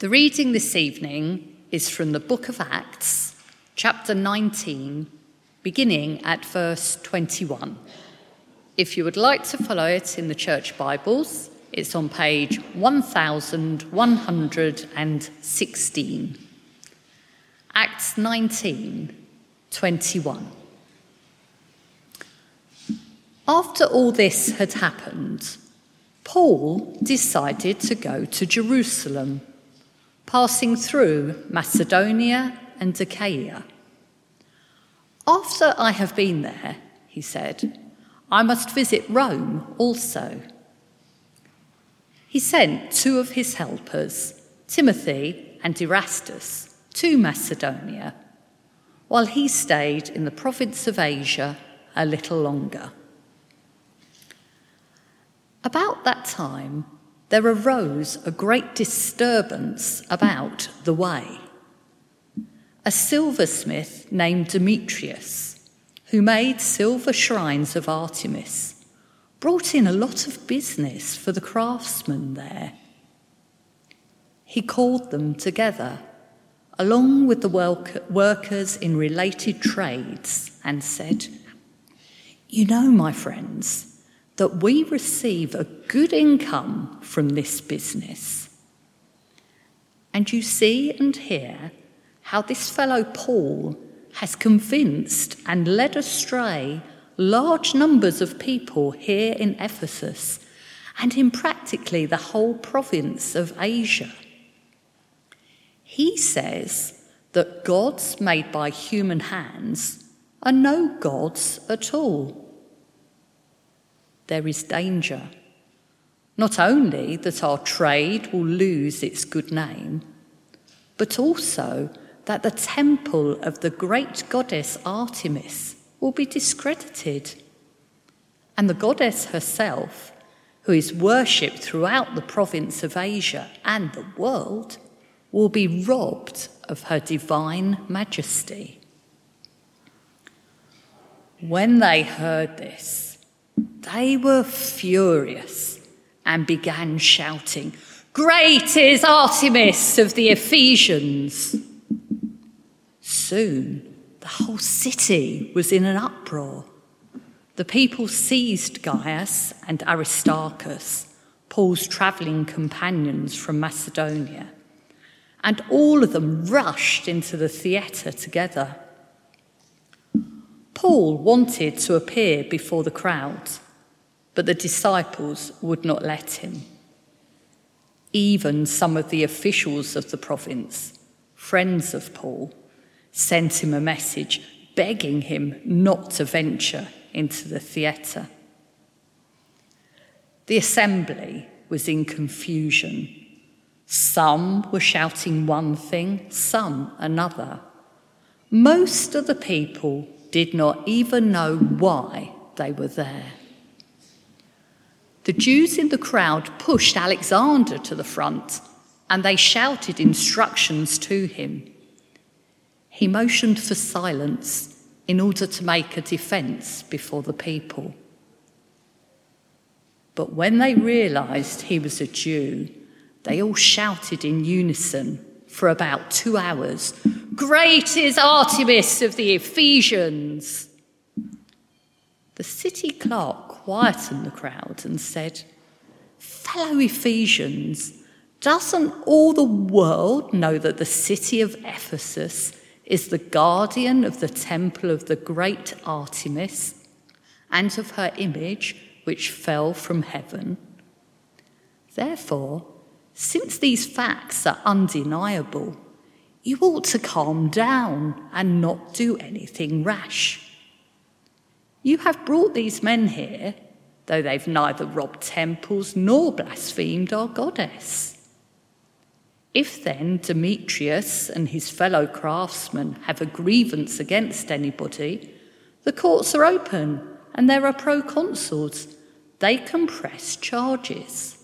The reading this evening is from the book of Acts, chapter 19, beginning at verse 21. If you would like to follow it in the church Bibles, it's on page 1116. Acts 19, 21. After all this had happened, Paul decided to go to Jerusalem passing through Macedonia and Achaia. After I have been there, he said, I must visit Rome also. He sent two of his helpers, Timothy and Erastus, to Macedonia, while he stayed in the province of Asia a little longer. About that time, there arose a great disturbance about the way. A silversmith named Demetrius, who made silver shrines of Artemis, brought in a lot of business for the craftsmen there. He called them together, along with the workers in related trades, and said, You know, my friends, that we receive a good income from this business. And you see and hear how this fellow Paul has convinced and led astray large numbers of people here in Ephesus and in practically the whole province of Asia. He says that gods made by human hands are no gods at all there is danger. Not only that our trade will lose its good name, but also that the temple of the great goddess Artemis will be discredited. And the goddess herself, who is worshipped throughout the province of Asia and the world, will be robbed of her divine majesty. When they heard this, they were furious and began shouting, Great is Artemis of the Ephesians! Soon the whole city was in an uproar. The people seized Gaius and Aristarchus, Paul's travelling companions from Macedonia, and all of them rushed into the theatre together. Paul wanted to appear before the crowd, but the disciples would not let him. Even some of the officials of the province, friends of Paul, sent him a message begging him not to venture into the theatre. The assembly was in confusion. Some were shouting one thing, some another. Most of the people did not even know why they were there. The Jews in the crowd pushed Alexander to the front and they shouted instructions to him. He motioned for silence in order to make a defence before the people. But when they realised he was a Jew, they all shouted in unison for about two hours Great is Artemis of the Ephesians! The city clerk quietened the crowd and said, Fellow Ephesians, doesn't all the world know that the city of Ephesus is the guardian of the temple of the great Artemis and of her image which fell from heaven? Therefore, since these facts are undeniable, you ought to calm down and not do anything rash. You have brought these men here, though they've neither robbed temples nor blasphemed our goddess. If then Demetrius and his fellow craftsmen have a grievance against anybody, the courts are open and there are proconsuls. They can press charges.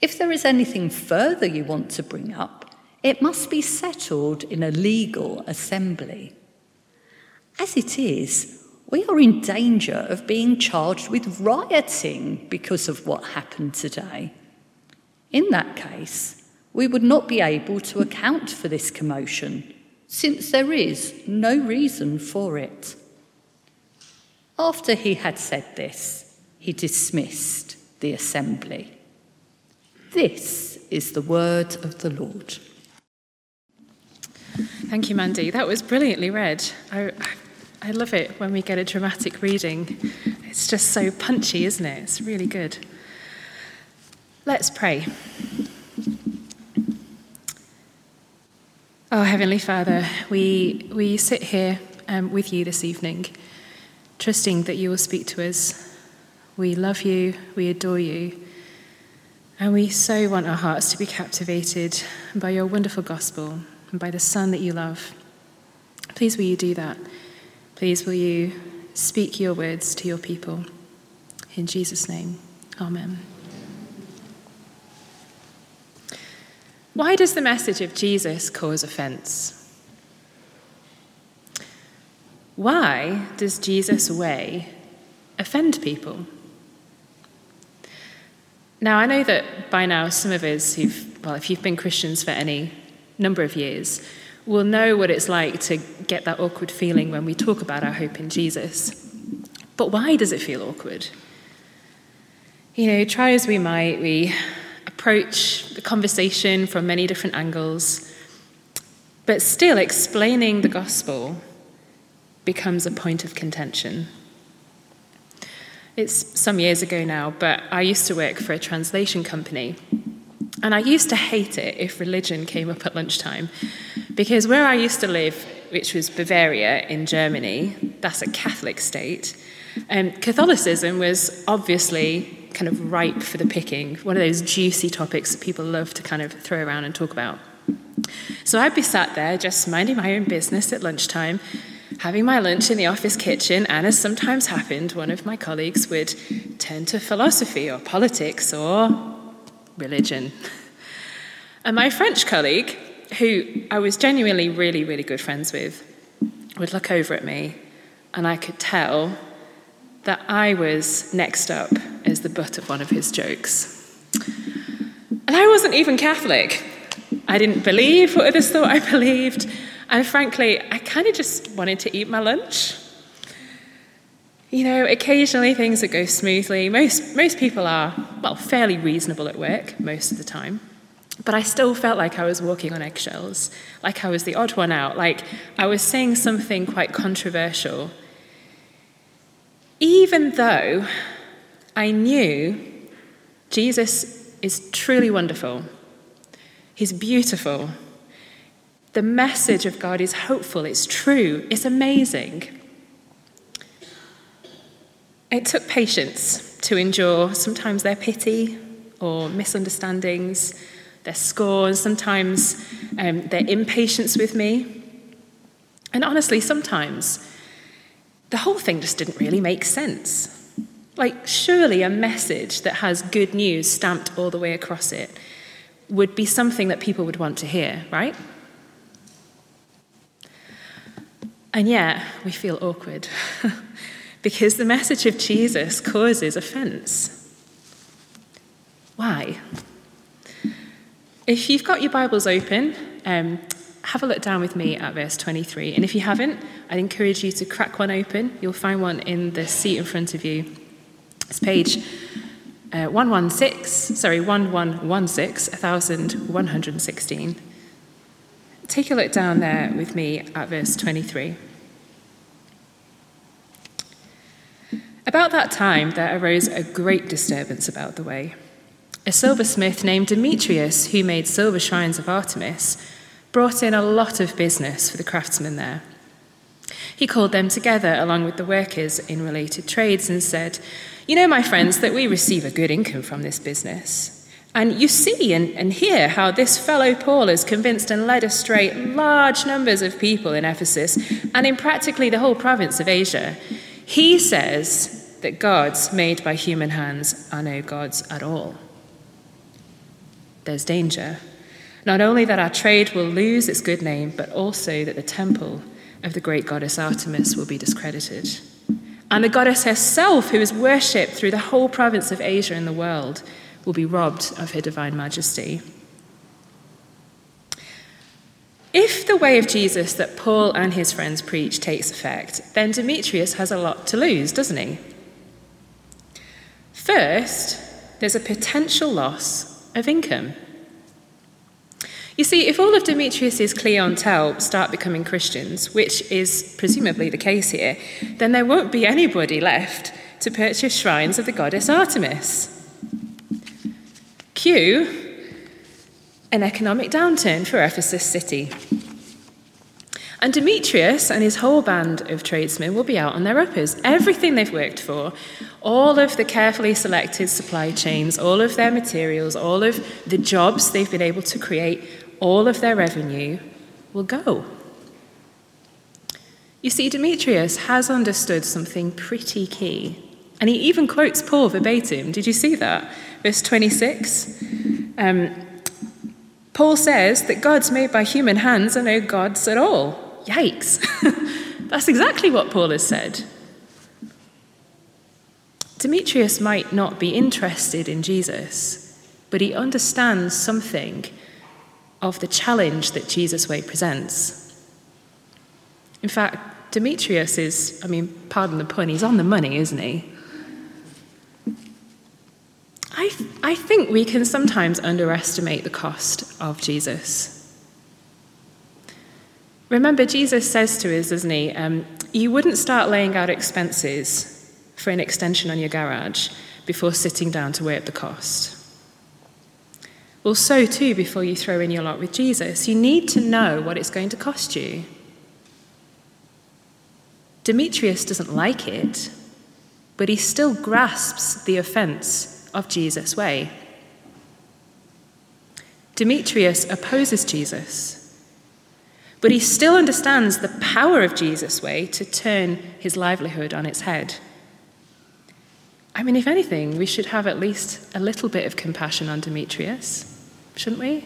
If there is anything further you want to bring up, it must be settled in a legal assembly. As it is, we are in danger of being charged with rioting because of what happened today. In that case, we would not be able to account for this commotion, since there is no reason for it. After he had said this, he dismissed the assembly. This is the word of the Lord. Thank you, Mandy. That was brilliantly read. I, I love it when we get a dramatic reading. It's just so punchy, isn't it? It's really good. Let's pray. Oh, Heavenly Father, we, we sit here um, with you this evening, trusting that you will speak to us. We love you, we adore you, and we so want our hearts to be captivated by your wonderful gospel and by the Son that you love. Please, will you do that? Please, will you speak your words to your people? In Jesus' name, Amen. Why does the message of Jesus cause offense? Why does Jesus' way offend people? Now, I know that by now some of us who've, well, if you've been Christians for any number of years, will know what it's like to get that awkward feeling when we talk about our hope in Jesus. But why does it feel awkward? You know, try as we might, we approach the conversation from many different angles, but still explaining the gospel becomes a point of contention. It's some years ago now, but I used to work for a translation company. And I used to hate it if religion came up at lunchtime because where I used to live, which was Bavaria in Germany, that's a Catholic state, um, Catholicism was obviously kind of ripe for the picking, one of those juicy topics that people love to kind of throw around and talk about. So I'd be sat there just minding my own business at lunchtime, having my lunch in the office kitchen, and as sometimes happened, one of my colleagues would turn to philosophy or politics or religion. And my French colleague who I was genuinely really, really good friends with, would look over at me, and I could tell that I was next up as the butt of one of his jokes. And I wasn't even Catholic. I didn't believe what others thought I believed, and frankly, I kind of just wanted to eat my lunch. You know, occasionally things that go smoothly. Most, most people are, well, fairly reasonable at work most of the time. But I still felt like I was walking on eggshells, like I was the odd one out, like I was saying something quite controversial. Even though I knew Jesus is truly wonderful, He's beautiful, the message of God is hopeful, it's true, it's amazing. It took patience to endure sometimes their pity or misunderstandings their scorn, sometimes um, their impatience with me. And honestly, sometimes the whole thing just didn't really make sense. Like, surely a message that has good news stamped all the way across it would be something that people would want to hear, right? And yet, we feel awkward because the message of Jesus causes offense. Why? If you've got your Bibles open, um, have a look down with me at verse 23. And if you haven't, I'd encourage you to crack one open. You'll find one in the seat in front of you. It's page uh, 116, sorry, 1116, 1116. Take a look down there with me at verse 23. About that time, there arose a great disturbance about the way. A silversmith named Demetrius, who made silver shrines of Artemis, brought in a lot of business for the craftsmen there. He called them together along with the workers in related trades and said, You know, my friends, that we receive a good income from this business. And you see and, and hear how this fellow Paul has convinced and led astray large numbers of people in Ephesus and in practically the whole province of Asia. He says that gods made by human hands are no gods at all there's danger. Not only that our trade will lose its good name, but also that the temple of the great goddess Artemis will be discredited. And the goddess herself, who is worshipped through the whole province of Asia and the world, will be robbed of her divine majesty. if the way of Jesus that Paul and his friends preach takes effect, then Demetrius has a lot to lose, doesn't he? First, there's a potential loss of income. You see, if all of Demetrius's clientele start becoming Christians, which is presumably the case here, then there won't be anybody left to purchase shrines of the goddess Artemis. Cue an economic downturn for Ephesus city. And Demetrius and his whole band of tradesmen will be out on their uppers. Everything they've worked for, all of the carefully selected supply chains, all of their materials, all of the jobs they've been able to create, all of their revenue will go. You see, Demetrius has understood something pretty key. And he even quotes Paul verbatim. Did you see that? Verse 26. Um, Paul says that gods made by human hands are no gods at all. Yikes. That's exactly what Paul has said. Demetrius might not be interested in Jesus, but he understands something of the challenge that Jesus' way presents. In fact, Demetrius is, I mean, pardon the pun, he's on the money, isn't he? I, I think we can sometimes underestimate the cost of Jesus. Remember, Jesus says to us, doesn't he? Um, you wouldn't start laying out expenses for an extension on your garage before sitting down to weigh up the cost. Well, so too, before you throw in your lot with Jesus, you need to know what it's going to cost you. Demetrius doesn't like it, but he still grasps the offense of Jesus' way. Demetrius opposes Jesus but he still understands the power of Jesus' way to turn his livelihood on its head. I mean, if anything, we should have at least a little bit of compassion on Demetrius, shouldn't we?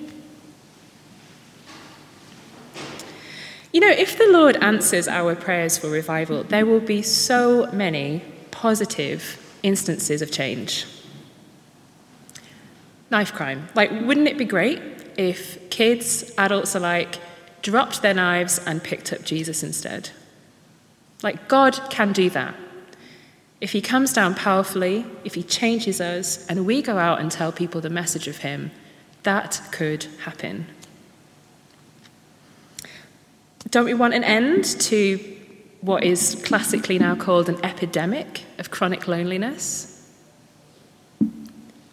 You know, if the Lord answers our prayers for revival, there will be so many positive instances of change. Knife crime. Like, wouldn't it be great if kids, adults alike, dropped their knives and picked up Jesus instead. Like, God can do that. If He comes down powerfully, if He changes us, and we go out and tell people the message of Him, that could happen. Don't we want an end to what is classically now called an epidemic of chronic loneliness?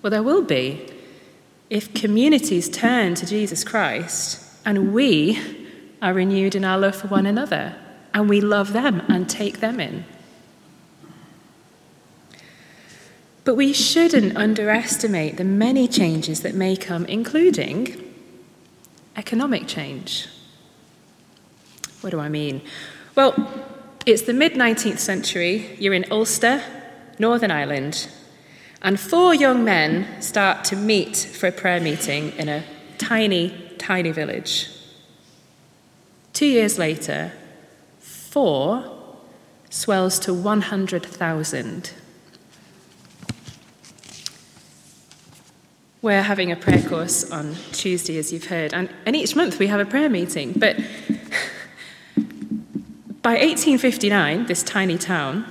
Well, there will be if communities turn to Jesus Christ and we are renewed in our love for one another, and we love them and take them in. But we shouldn't underestimate the many changes that may come, including economic change. What do I mean? Well, it's the mid 19th century, you're in Ulster, Northern Ireland, and four young men start to meet for a prayer meeting in a tiny, tiny village. Two years later, four swells to 100,000. We're having a prayer course on Tuesday, as you've heard, and, and each month we have a prayer meeting. But by 1859, this tiny town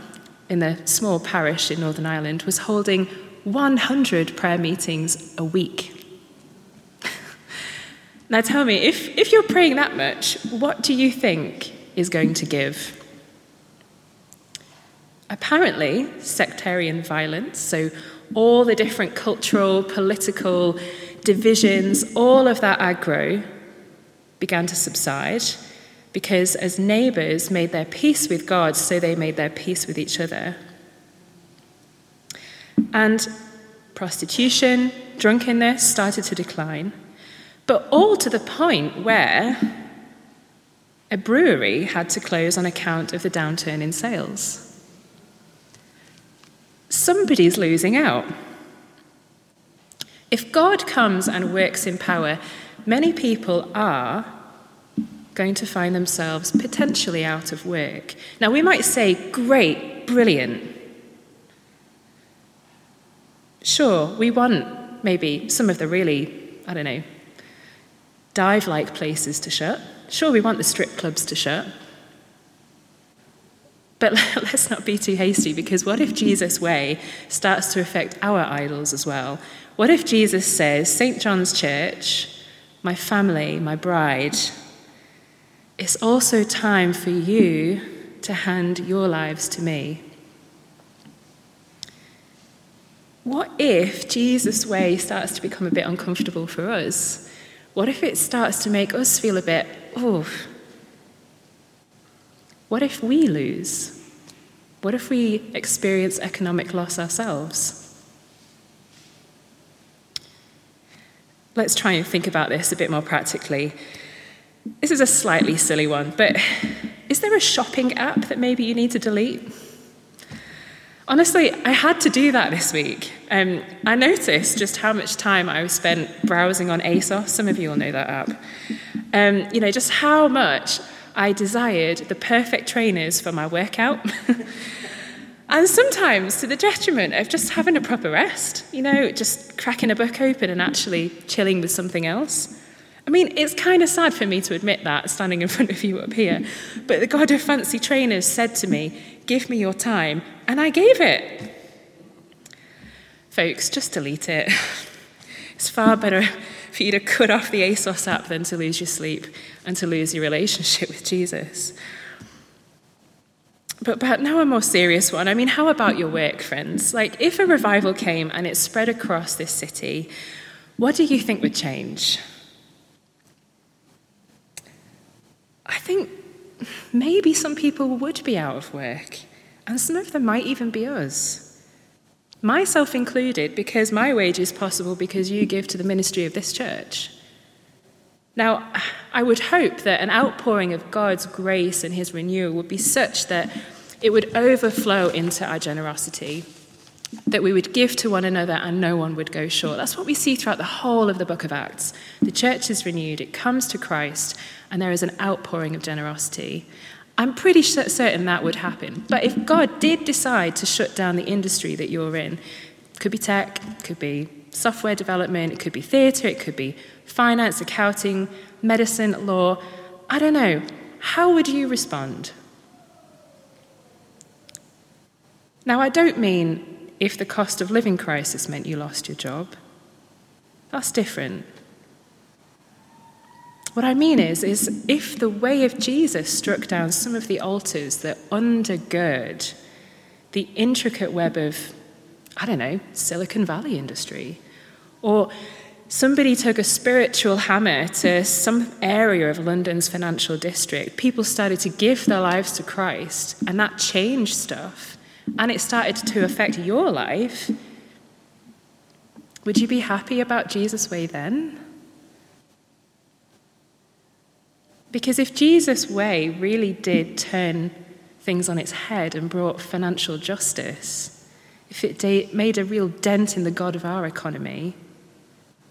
in the small parish in Northern Ireland was holding 100 prayer meetings a week. Now tell me, if, if you're praying that much, what do you think is going to give? Apparently, sectarian violence, so all the different cultural, political divisions, all of that aggro began to subside because as neighbours made their peace with God, so they made their peace with each other. And prostitution, drunkenness started to decline. But all to the point where a brewery had to close on account of the downturn in sales. Somebody's losing out. If God comes and works in power, many people are going to find themselves potentially out of work. Now, we might say, great, brilliant. Sure, we want maybe some of the really, I don't know, dive like places to shut. Sure, we want the strip clubs to shut. But let's not be too hasty because what if Jesus' way starts to affect our idols as well? What if Jesus says, St. John's Church, my family, my bride, it's also time for you to hand your lives to me? What if Jesus' way starts to become a bit uncomfortable for us? What if it starts to make us feel a bit, oh, what if we lose? What if we experience economic loss ourselves? Let's try and think about this a bit more practically. This is a slightly silly one, but is there a shopping app that maybe you need to delete? Honestly, I had to do that this week. Um, I noticed just how much time I was spent browsing on ASOS. Some of you will know that app. Um, you know, just how much I desired the perfect trainers for my workout. and sometimes to the detriment of just having a proper rest, you know, just cracking a book open and actually chilling with something else. I mean, it's kind of sad for me to admit that standing in front of you up here, but the God of Fancy Trainers said to me, Give me your time, and I gave it. Folks, just delete it. It's far better for you to cut off the ASOS app than to lose your sleep and to lose your relationship with Jesus. But, but now a more serious one. I mean, how about your work, friends? Like, if a revival came and it spread across this city, what do you think would change? I think maybe some people would be out of work, and some of them might even be us. Myself included, because my wage is possible because you give to the ministry of this church. Now, I would hope that an outpouring of God's grace and his renewal would be such that it would overflow into our generosity, that we would give to one another and no one would go short. That's what we see throughout the whole of the book of Acts. The church is renewed, it comes to Christ, and there is an outpouring of generosity. I'm pretty certain that would happen. But if God did decide to shut down the industry that you're in, could be tech, could be software development, it could be theatre, it could be finance, accounting, medicine, law, I don't know. How would you respond? Now, I don't mean if the cost of living crisis meant you lost your job. That's different. What I mean is, is if the way of Jesus struck down some of the altars that undergird the intricate web of, I don't know, Silicon Valley industry, or somebody took a spiritual hammer to some area of London's financial district, people started to give their lives to Christ, and that changed stuff, and it started to affect your life. Would you be happy about Jesus' way then? Because if Jesus' way really did turn things on its head and brought financial justice, if it made a real dent in the God of our economy,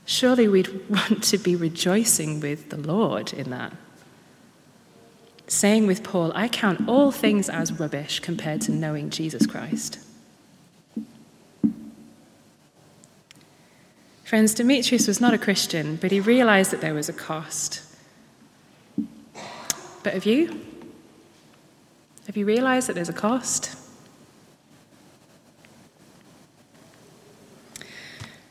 surely we'd want to be rejoicing with the Lord in that. Saying with Paul, I count all things as rubbish compared to knowing Jesus Christ. Friends, Demetrius was not a Christian, but he realized that there was a cost. Have you? Have you realized that there's a cost?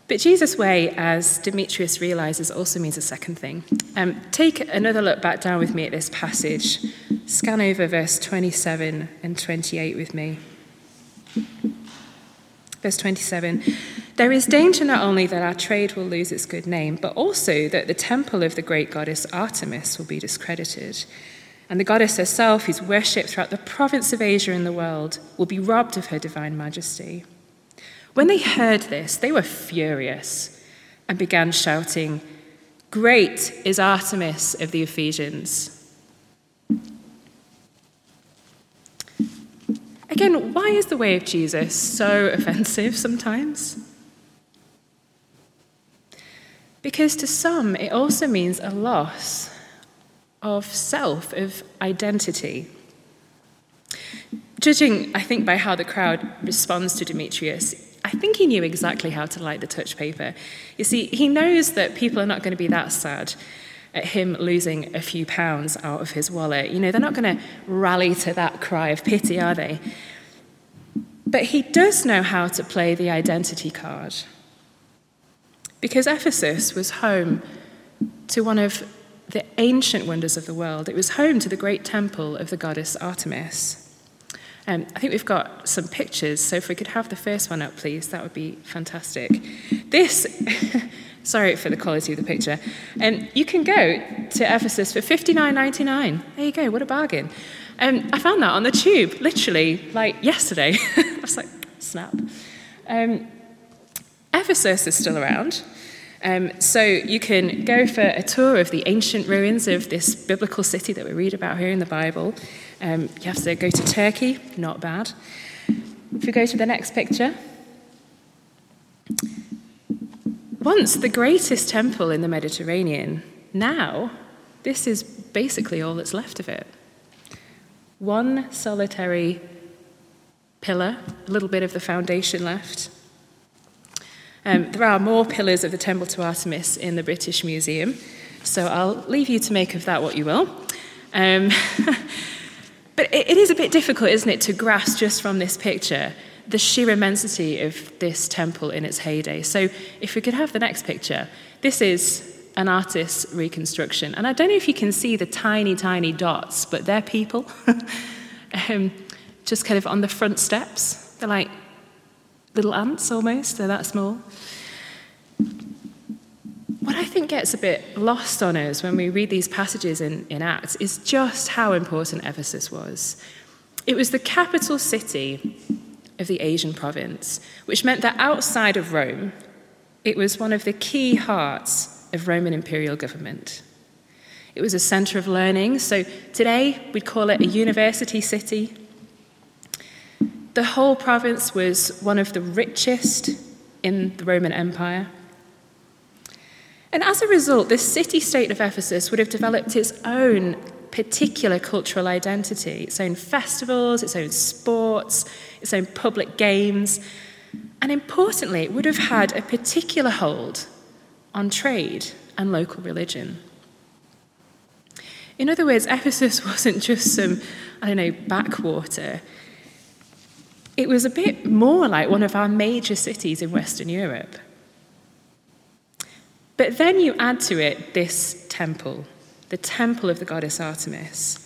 But Jesus' way, as Demetrius realizes, also means a second thing. Um, take another look back down with me at this passage. Scan over verse 27 and 28 with me. Verse 27 There is danger not only that our trade will lose its good name, but also that the temple of the great goddess Artemis will be discredited and the goddess herself, who's worshipped throughout the province of Asia and the world, will be robbed of her divine majesty. When they heard this, they were furious and began shouting, Great is Artemis of the Ephesians. Again, why is the way of Jesus so offensive sometimes? Because to some, it also means a loss of self, of identity. Judging, I think, by how the crowd responds to Demetrius, I think he knew exactly how to light the touch paper. You see, he knows that people are not going to be that sad. at him losing a few pounds out of his wallet. You know, they're not going to rally to that cry of pity, are they? But he does know how to play the identity card. Because Ephesus was home to one of the ancient wonders of the world. It was home to the great temple of the goddess Artemis. Um, I think we've got some pictures, so if we could have the first one up, please, that would be fantastic. This, sorry for the quality of the picture, um, you can go to Ephesus for 59.99. There you go, what a bargain. Um, I found that on the tube, literally, like yesterday. I was like, snap. Um, Ephesus is still around. Um, so you can go for a tour of the ancient ruins of this biblical city that we read about here in the Bible. Um, you have to go to Turkey, not bad. If we go to the next picture. Once the greatest temple in the Mediterranean, now this is basically all that's left of it. One solitary pillar, a little bit of the foundation left. Um, there are more pillars of the Temple to Artemis in the British Museum, so I'll leave you to make of that what you will. Um, but it, it is a bit difficult, isn't it, to grasp just from this picture the sheer immensity of this temple in its heyday. So, if we could have the next picture, this is an artist's reconstruction. And I don't know if you can see the tiny, tiny dots, but they're people. um, just kind of on the front steps. They're like little ants almost, they're that small. What I think gets a bit lost on us when we read these passages in, in Acts is just how important Ephesus was. It was the capital city of the Asian province, which meant that outside of Rome, it was one of the key hearts of Roman imperial government. It was a center of learning, so today we'd call it a university city, the whole province was one of the richest in the Roman Empire. And as a result, this city state of Ephesus would have developed its own particular cultural identity, its own festivals, its own sports, its own public games. And importantly, it would have had a particular hold on trade and local religion. In other words, Ephesus wasn't just some, I don't know, backwater it was a bit more like one of our major cities in Western Europe. But then you add to it this temple, the temple of the goddess Artemis,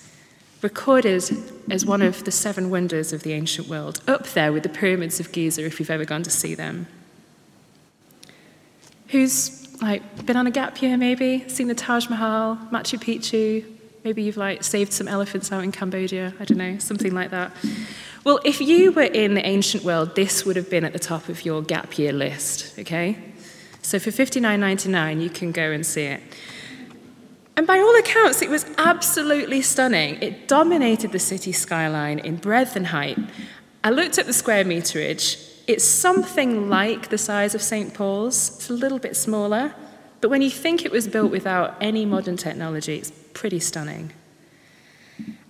recorded as one of the seven wonders of the ancient world, up there with the pyramids of Giza if you've ever gone to see them. Who's like been on a gap year maybe, seen the Taj Mahal, Machu Picchu, maybe you've like saved some elephants out in Cambodia, I don't know, something like that. Well, if you were in the ancient world, this would have been at the top of your gap year list, okay? So for 59.99, you can go and see it. And by all accounts, it was absolutely stunning. It dominated the city skyline in breadth and height. I looked at the square meterage. It's something like the size of St. Paul's. It's a little bit smaller. But when you think it was built without any modern technology, it's pretty stunning.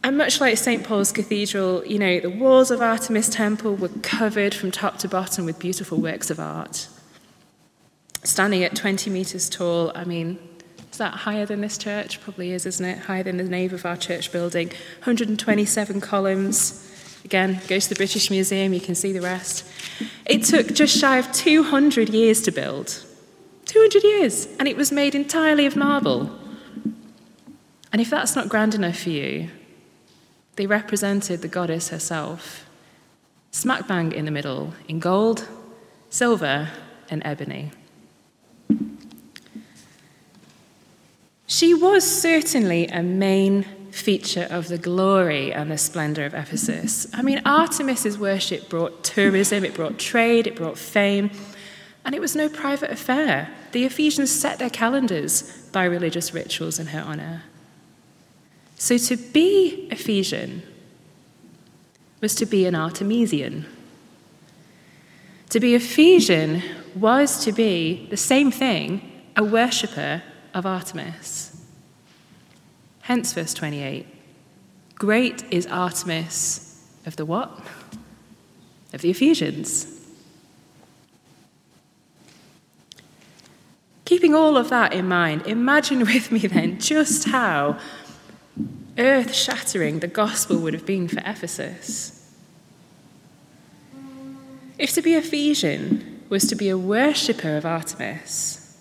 And much like St. Paul's Cathedral, you know, the walls of Artemis Temple were covered from top to bottom with beautiful works of art. Standing at 20 metres tall, I mean, is that higher than this church? Probably is, isn't it? Higher than the nave of our church building. 127 columns. Again, go to the British Museum, you can see the rest. It took just shy of 200 years to build. 200 years! And it was made entirely of marble. And if that's not grand enough for you, they represented the goddess herself, smack bang in the middle, in gold, silver, and ebony. She was certainly a main feature of the glory and the splendor of Ephesus. I mean, Artemis's worship brought tourism, it brought trade, it brought fame, and it was no private affair. The Ephesians set their calendars by religious rituals in her honor. So to be Ephesian was to be an Artemisian. To be Ephesian was to be the same thing, a worshipper of Artemis. Hence, verse 28 Great is Artemis of the what? Of the Ephesians. Keeping all of that in mind, imagine with me then just how earth shattering the gospel would have been for Ephesus. If to be Ephesian was to be a worshipper of Artemis,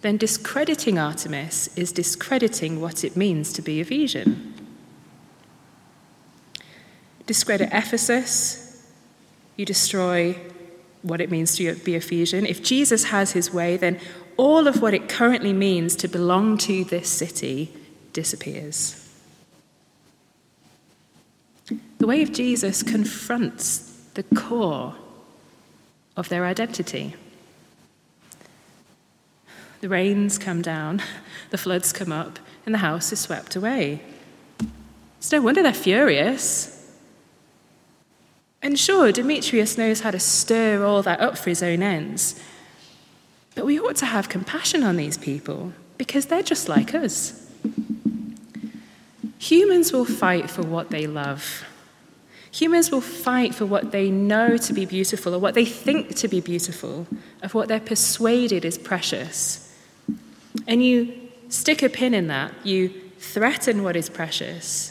then discrediting Artemis is discrediting what it means to be Ephesian. Discredit Ephesus, you destroy what it means to be Ephesian. If Jesus has his way, then all of what it currently means to belong to this city disappears. The way of Jesus confronts the core of their identity. The rains come down, the floods come up, and the house is swept away. It's no wonder they're furious. And sure, Demetrius knows how to stir all that up for his own ends. But we ought to have compassion on these people because they're just like us. Humans will fight for what they love. Humans will fight for what they know to be beautiful or what they think to be beautiful, of what they're persuaded is precious. And you stick a pin in that, you threaten what is precious.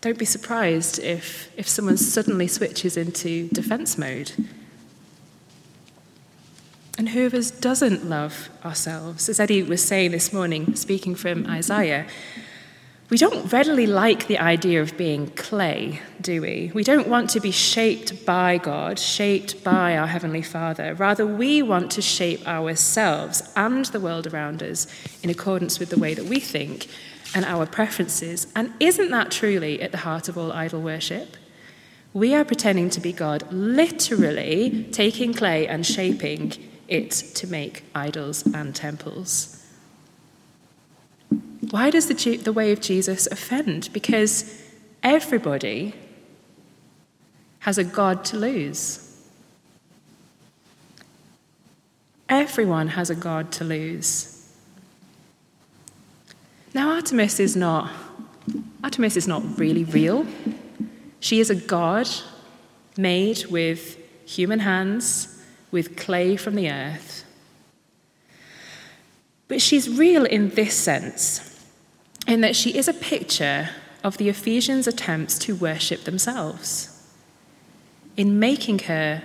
Don't be surprised if, if someone suddenly switches into defense mode and who of us doesn't love ourselves? As Eddie was saying this morning, speaking from Isaiah, we don't readily like the idea of being clay, do we? We don't want to be shaped by God, shaped by our Heavenly Father. Rather, we want to shape ourselves and the world around us in accordance with the way that we think and our preferences. And isn't that truly at the heart of all idol worship? We are pretending to be God, literally taking clay and shaping it to make idols and temples. Why does the, the way of Jesus offend? Because everybody has a God to lose. Everyone has a God to lose. Now Artemis is not Artemis is not really real. She is a god made with human hands with clay from the earth. But she's real in this sense, in that she is a picture of the Ephesians' attempts to worship themselves. In making her,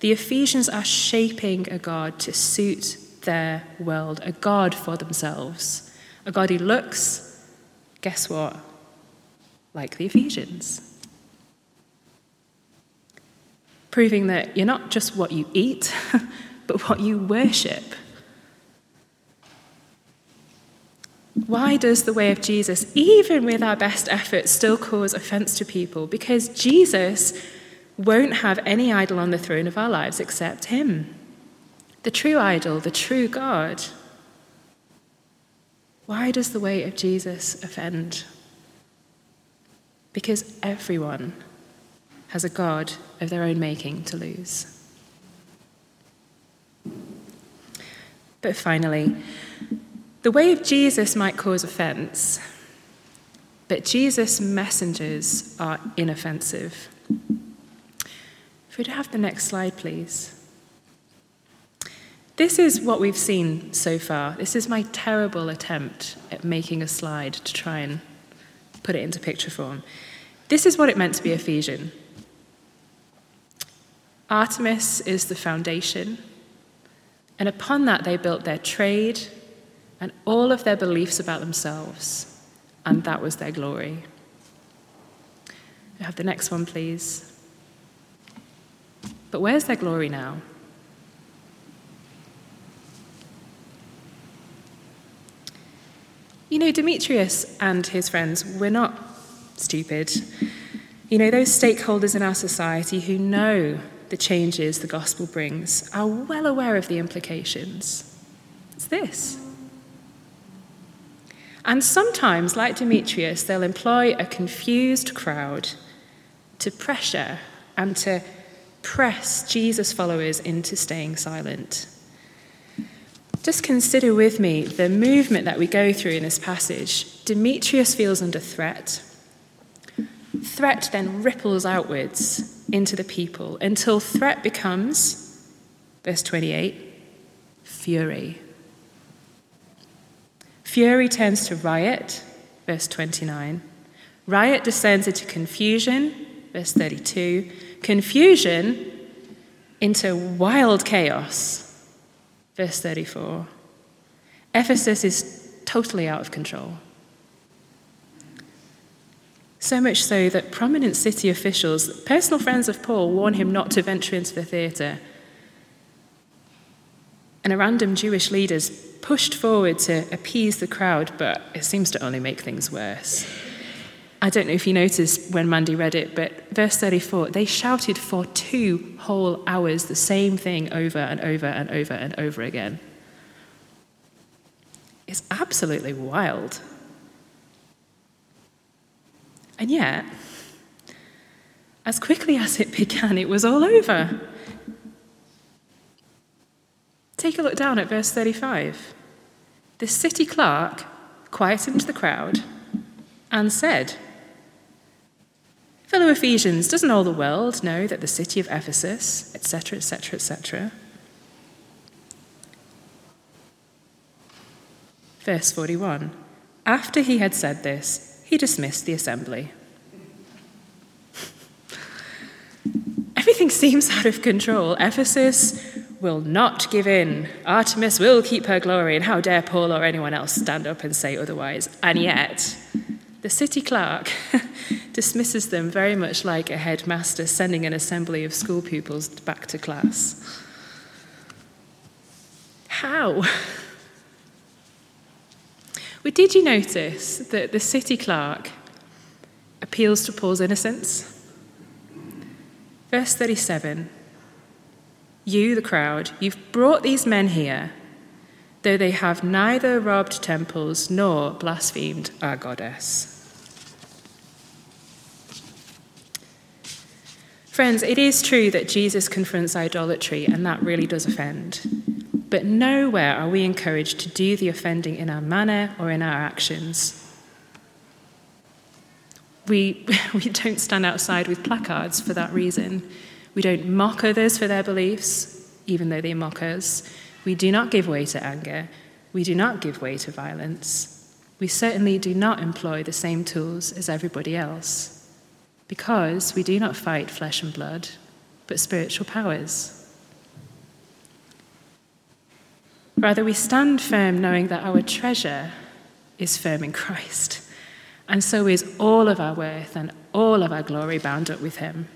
the Ephesians are shaping a God to suit their world, a God for themselves, a God who looks, guess what, like the Ephesians proving that you're not just what you eat, but what you worship. Why does the way of Jesus, even with our best efforts, still cause offense to people? Because Jesus won't have any idol on the throne of our lives except Him. The true idol, the true God. Why does the way of Jesus offend? Because everyone has a God of their own making to lose. But finally, the way of Jesus might cause offense, but Jesus' messengers are inoffensive. If we'd have the next slide, please. This is what we've seen so far. This is my terrible attempt at making a slide to try and put it into picture form. This is what it meant to be Ephesian. Artemis is the foundation, and upon that they built their trade and all of their beliefs about themselves, and that was their glory. Have the next one, please. But where's their glory now? You know, Demetrius and his friends were not stupid. You know, those stakeholders in our society who know the changes the gospel brings are well aware of the implications. It's this. And sometimes, like Demetrius, they'll employ a confused crowd to pressure and to press Jesus' followers into staying silent. Just consider with me the movement that we go through in this passage. Demetrius feels under threat. Threat then ripples outwards into the people until threat becomes, verse 28, fury. Fury turns to riot, verse 29. Riot descends into confusion, verse 32. Confusion into wild chaos, verse 34. Ephesus is totally out of control. So much so that prominent city officials, personal friends of Paul, warn him not to venture into the theatre. And a random Jewish leaders pushed forward to appease the crowd, but it seems to only make things worse. I don't know if you noticed when Mandy read it, but verse 34, they shouted for two whole hours the same thing over and over and over and over again. It's absolutely wild. And yet, as quickly as it began, it was all over. Take a look down at verse 35. The city clerk quietened the crowd and said, Fellow Ephesians, doesn't all the world know that the city of Ephesus, etc., etc., etc.? Verse 41 After he had said this, he dismissed the assembly. Everything seems out of control. Ephesus will not give in. Artemis will keep her glory, and how dare Paul or anyone else stand up and say otherwise? And yet, the city clerk dismisses them very much like a headmaster sending an assembly of school pupils back to class. How? Well, did you notice that the city clerk appeals to Paul's innocence? Verse 37 you, the crowd, you've brought these men here, though they have neither robbed temples nor blasphemed our goddess. Friends, it is true that Jesus confronts idolatry, and that really does offend. But nowhere are we encouraged to do the offending in our manner or in our actions. We, we don't stand outside with placards for that reason. We don't mock others for their beliefs, even though they mock us. We do not give way to anger. We do not give way to violence. We certainly do not employ the same tools as everybody else, because we do not fight flesh and blood, but spiritual powers. Rather, we stand firm knowing that our treasure is firm in Christ, and so is all of our worth and all of our glory bound up with Him.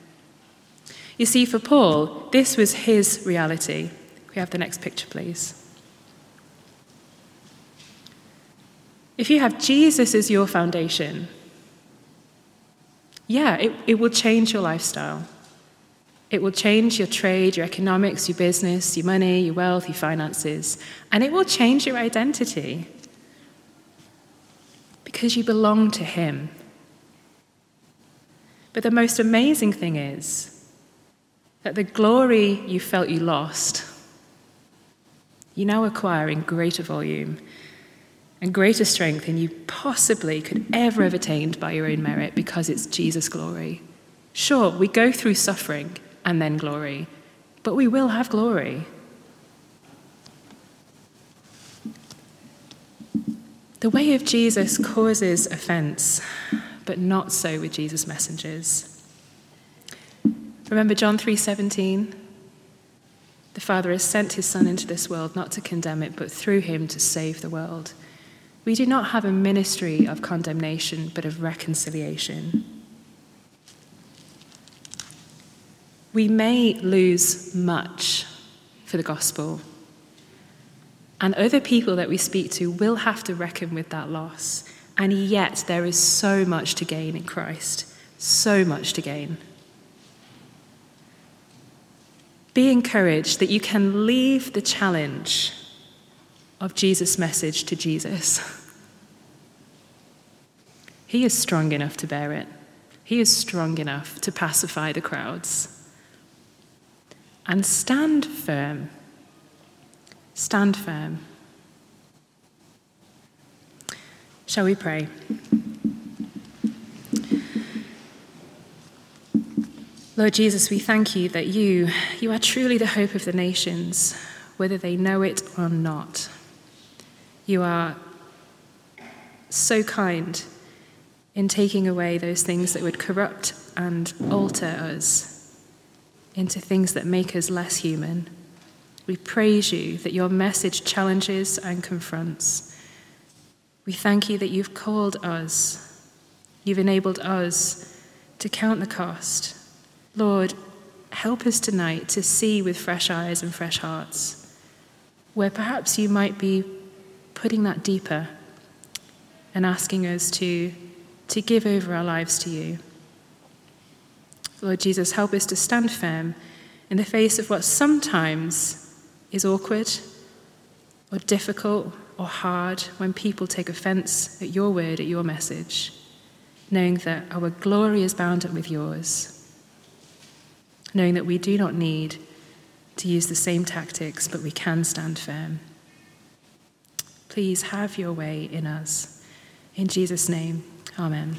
You see, for Paul, this was his reality. We have the next picture, please. If you have Jesus as your foundation, yeah, it, it will change your lifestyle. It will change your trade, your economics, your business, your money, your wealth, your finances, and it will change your identity because you belong to Him. But the most amazing thing is, that the glory you felt you lost, you now acquire in greater volume and greater strength than you possibly could ever have attained by your own merit because it's Jesus' glory. Sure, we go through suffering and then glory, but we will have glory. The way of Jesus causes offense, but not so with Jesus' messengers. Remember John 3:17? The Father has sent his son into this world not to condemn it, but through him to save the world. We do not have a ministry of condemnation, but of reconciliation. We may lose much for the gospel, and other people that we speak to will have to reckon with that loss. And yet, there is so much to gain in Christ, so much to gain. Be encouraged that you can leave the challenge of Jesus' message to Jesus. He is strong enough to bear it, He is strong enough to pacify the crowds. And stand firm. Stand firm. Shall we pray? Lord Jesus, we thank you that you, you are truly the hope of the nations. whether they know it or not. You are so kind in taking away those things that would corrupt and alter us into things that make us less human. We praise you that your message challenges and confronts. We thank you that you've called us, you've enabled us to count the cost. Lord, help us tonight to see with fresh eyes and fresh hearts, where perhaps you might be putting that deeper and asking us to, to give over our lives to you. Lord Jesus, help us to stand firm in the face of what sometimes is awkward or difficult or hard when people take offense at your word, at your message, knowing that our glory is bound up with yours, knowing that we do not need to use the same tactics, but we can stand firm. Please have your way in us. In Jesus' name, amen.